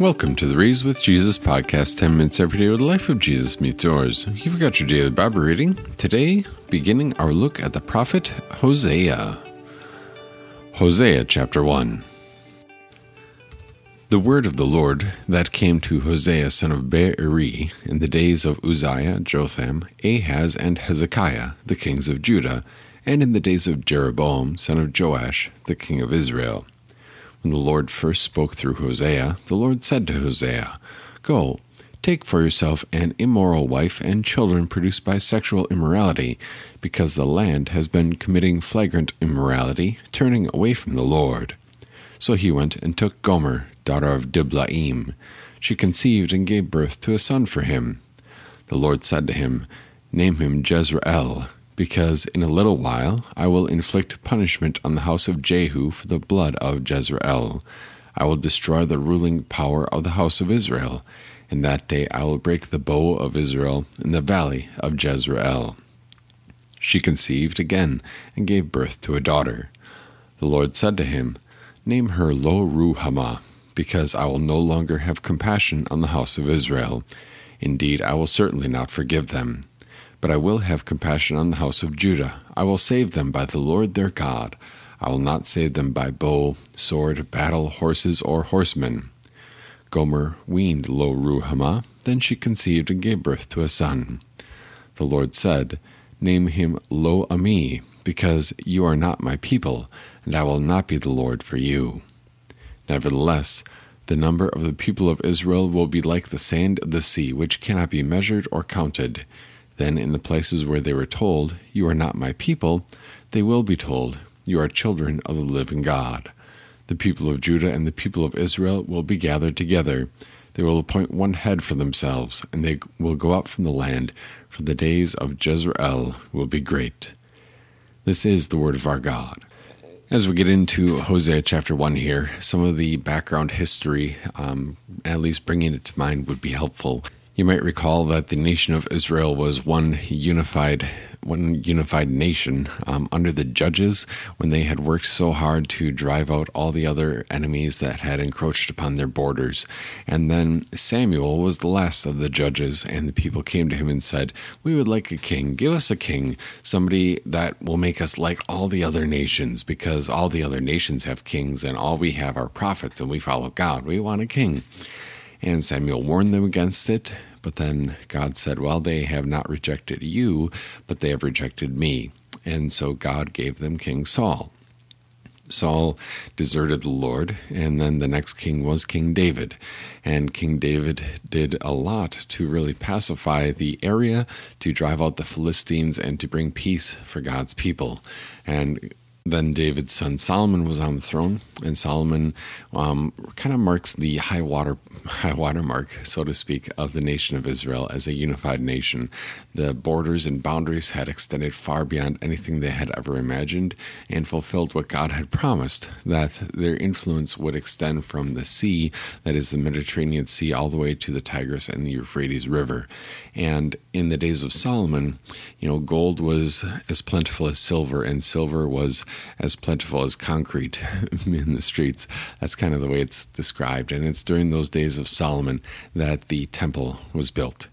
Welcome to the Raised with Jesus podcast, 10 minutes every day where the life of Jesus meets yours. You've got your daily Bible reading. Today, beginning our look at the prophet Hosea. Hosea chapter 1. The word of the Lord that came to Hosea son of Beeri in the days of Uzziah, Jotham, Ahaz, and Hezekiah, the kings of Judah, and in the days of Jeroboam son of Joash, the king of Israel when the Lord first spoke through Hosea, the Lord said to Hosea, Go, take for yourself an immoral wife and children produced by sexual immorality, because the land has been committing flagrant immorality, turning away from the Lord. So he went and took Gomer, daughter of Diblaim. She conceived and gave birth to a son for him. The Lord said to him, Name him Jezreel, because in a little while I will inflict punishment on the house of Jehu for the blood of Jezreel. I will destroy the ruling power of the house of Israel. In that day I will break the bow of Israel in the valley of Jezreel. She conceived again and gave birth to a daughter. The Lord said to him, Name her Lo Ruhamah, because I will no longer have compassion on the house of Israel. Indeed, I will certainly not forgive them. But I will have compassion on the house of Judah. I will save them by the Lord their God. I will not save them by bow, sword, battle, horses, or horsemen. Gomer weaned Lo Ruhamah. Then she conceived and gave birth to a son. The Lord said, Name him Lo Ami, because you are not my people, and I will not be the Lord for you. Nevertheless, the number of the people of Israel will be like the sand of the sea, which cannot be measured or counted. Then, in the places where they were told, You are not my people, they will be told, You are children of the living God. The people of Judah and the people of Israel will be gathered together. They will appoint one head for themselves, and they will go out from the land, for the days of Jezreel will be great. This is the word of our God. As we get into Hosea chapter 1 here, some of the background history, um, at least bringing it to mind, would be helpful. You might recall that the nation of Israel was one unified one unified nation um, under the judges when they had worked so hard to drive out all the other enemies that had encroached upon their borders. And then Samuel was the last of the judges, and the people came to him and said, We would like a king. Give us a king, somebody that will make us like all the other nations, because all the other nations have kings, and all we have are prophets, and we follow God. We want a king. And Samuel warned them against it, but then God said, Well, they have not rejected you, but they have rejected me. And so God gave them King Saul. Saul deserted the Lord, and then the next king was King David. And King David did a lot to really pacify the area, to drive out the Philistines, and to bring peace for God's people. And then David's son Solomon was on the throne, and Solomon um, kind of marks the high water high water mark, so to speak, of the nation of Israel as a unified nation. The borders and boundaries had extended far beyond anything they had ever imagined, and fulfilled what God had promised that their influence would extend from the sea, that is the Mediterranean Sea, all the way to the Tigris and the Euphrates River. And in the days of Solomon, you know, gold was as plentiful as silver, and silver was as plentiful as concrete in the streets. That's kind of the way it's described. And it's during those days of Solomon that the temple was built.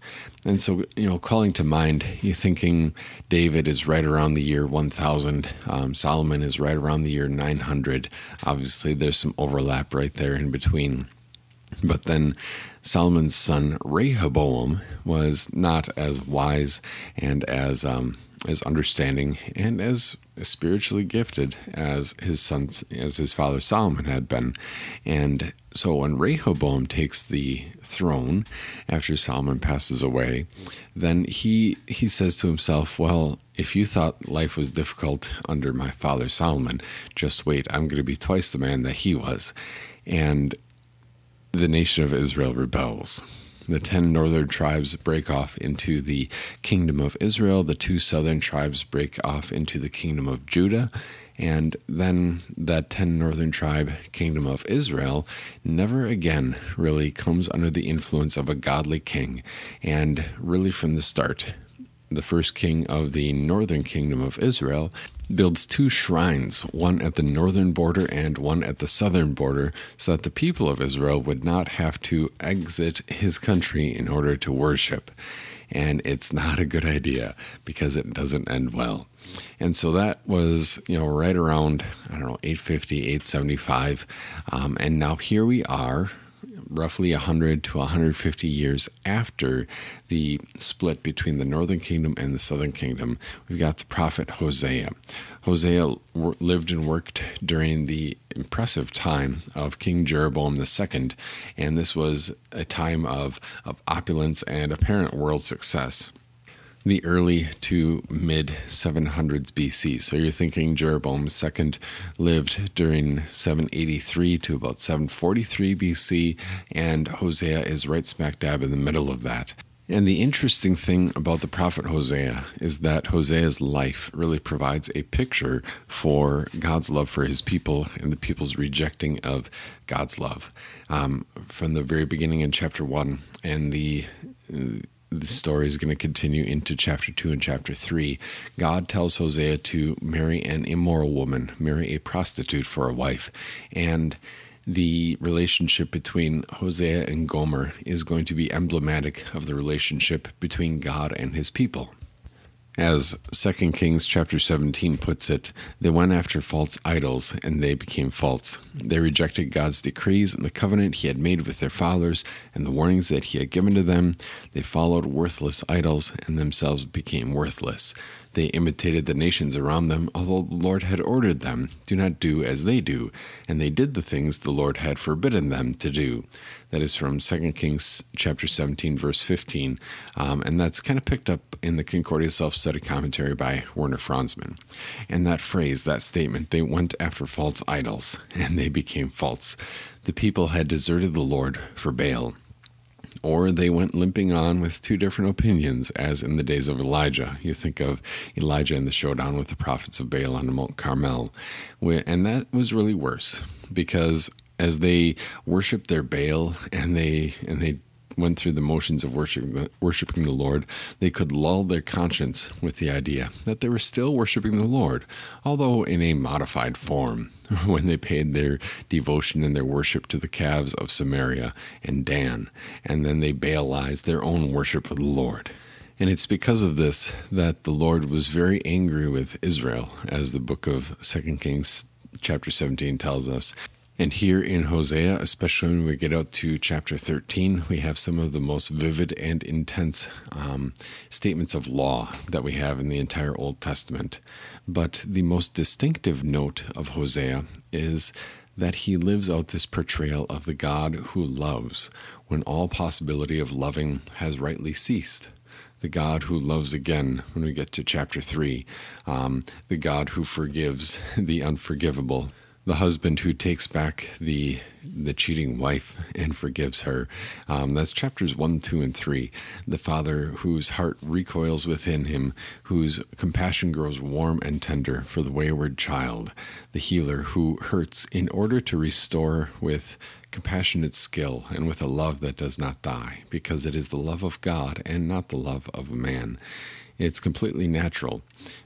And so, you know, calling to mind, you're thinking David is right around the year 1000, um, Solomon is right around the year 900. Obviously, there's some overlap right there in between. But then Solomon's son Rehoboam was not as wise and as um, as understanding and as spiritually gifted as his son as his father Solomon had been. And so when Rehoboam takes the throne after Solomon passes away, then he he says to himself, "Well, if you thought life was difficult under my father Solomon, just wait. I'm going to be twice the man that he was." And the nation of Israel rebels. The ten northern tribes break off into the kingdom of Israel, the two southern tribes break off into the kingdom of Judah, and then that ten northern tribe kingdom of Israel never again really comes under the influence of a godly king. And really, from the start, the first king of the northern kingdom of Israel, builds two shrines, one at the northern border and one at the southern border, so that the people of Israel would not have to exit his country in order to worship. And it's not a good idea because it doesn't end well. And so that was, you know, right around, I don't know, 850, 875. Um, and now here we are roughly 100 to 150 years after the split between the northern kingdom and the southern kingdom, we've got the prophet Hosea. Hosea lived and worked during the impressive time of King Jeroboam II, and this was a time of, of opulence and apparent world success the early to mid 700s BC. So you're thinking Jeroboam II lived during 783 to about 743 BC, and Hosea is right smack dab in the middle of that. And the interesting thing about the prophet Hosea is that Hosea's life really provides a picture for God's love for his people and the people's rejecting of God's love. Um, from the very beginning in chapter 1 and the the story is going to continue into chapter 2 and chapter 3. God tells Hosea to marry an immoral woman, marry a prostitute for a wife. And the relationship between Hosea and Gomer is going to be emblematic of the relationship between God and his people. As 2 Kings chapter 17 puts it, they went after false idols and they became false. They rejected God's decrees and the covenant he had made with their fathers and the warnings that he had given to them. They followed worthless idols and themselves became worthless. They imitated the nations around them, although the Lord had ordered them, Do not do as they do. And they did the things the Lord had forbidden them to do. That is from 2 Kings chapter 17, verse 15. Um, and that's kind of picked up in the Concordia Self Study Commentary by Werner Franzmann. And that phrase, that statement, they went after false idols, and they became false. The people had deserted the Lord for Baal or they went limping on with two different opinions, as in the days of Elijah. You think of Elijah and the showdown with the prophets of Baal on Mount Carmel, and that was really worse because as they worshipped their Baal and they and they went through the motions of worshiping, worshiping the Lord, they could lull their conscience with the idea that they were still worshiping the Lord, although in a modified form, when they paid their devotion and their worship to the calves of Samaria and Dan, and then they Baalized their own worship of the Lord. And it's because of this that the Lord was very angry with Israel, as the book of Second Kings chapter 17 tells us. And here in Hosea, especially when we get out to chapter 13, we have some of the most vivid and intense um, statements of law that we have in the entire Old Testament. But the most distinctive note of Hosea is that he lives out this portrayal of the God who loves when all possibility of loving has rightly ceased the God who loves again when we get to chapter 3, um, the God who forgives the unforgivable, the husband who takes back the the cheating wife and forgives her. Um, that's chapters one, two, and three. The father whose heart recoils within him, whose compassion grows warm and tender for the wayward child. The healer who hurts in order to restore with compassionate skill and with a love that does not die, because it is the love of God and not the love of man it's completely natural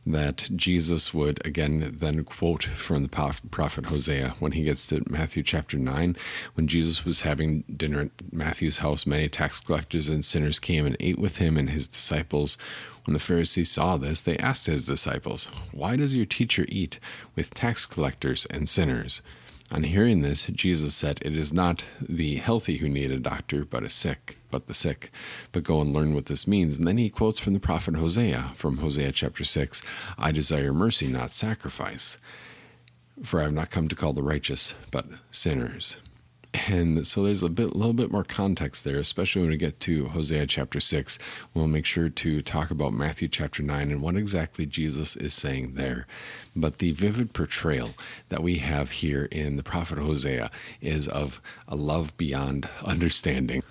that Jesus would again then quote from the prophet Hosea when he gets to Matthew chapter 9. When Jesus was having dinner at Matthew's house, many tax collectors and sinners came and ate with him and his disciples. When the Pharisees saw this, they asked his disciples, Why does your teacher eat with tax collectors and sinners? On hearing this, Jesus said, It is not the healthy who need a doctor, but a sick, but the sick. But go and learn what this means. And then he quotes from the prophet Hosea, from Hosea chapter 6 I desire mercy, not sacrifice. For I have not come to call the righteous, but sinners. And so there's a bit, little bit more context there, especially when we get to Hosea chapter 6. We'll make sure to talk about Matthew chapter 9 and what exactly Jesus is saying there. But the vivid portrayal that we have here in the prophet Hosea is of a love beyond understanding.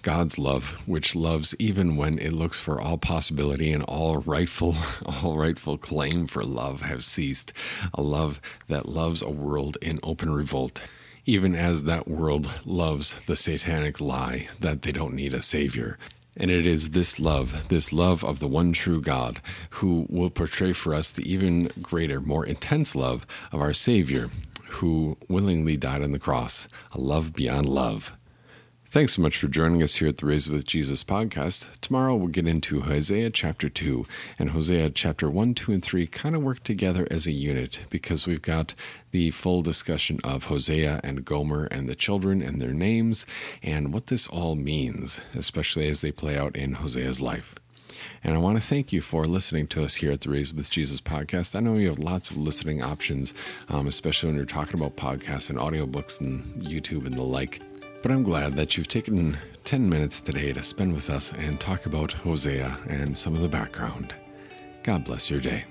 God's love, which loves even when it looks for all possibility and all rightful, all rightful claim for love have ceased. A love that loves a world in open revolt even as that world loves the satanic lie that they don't need a savior. And it is this love, this love of the one true God, who will portray for us the even greater, more intense love of our Savior, who willingly died on the cross, a love beyond love. Thanks so much for joining us here at the Raised with Jesus podcast. Tomorrow we'll get into Hosea chapter 2, and Hosea chapter 1, 2, and 3 kind of work together as a unit because we've got the full discussion of Hosea and Gomer and the children and their names and what this all means, especially as they play out in Hosea's life. And I want to thank you for listening to us here at the Raised with Jesus podcast. I know you have lots of listening options, um, especially when you're talking about podcasts and audiobooks and YouTube and the like. But I'm glad that you've taken 10 minutes today to spend with us and talk about Hosea and some of the background. God bless your day.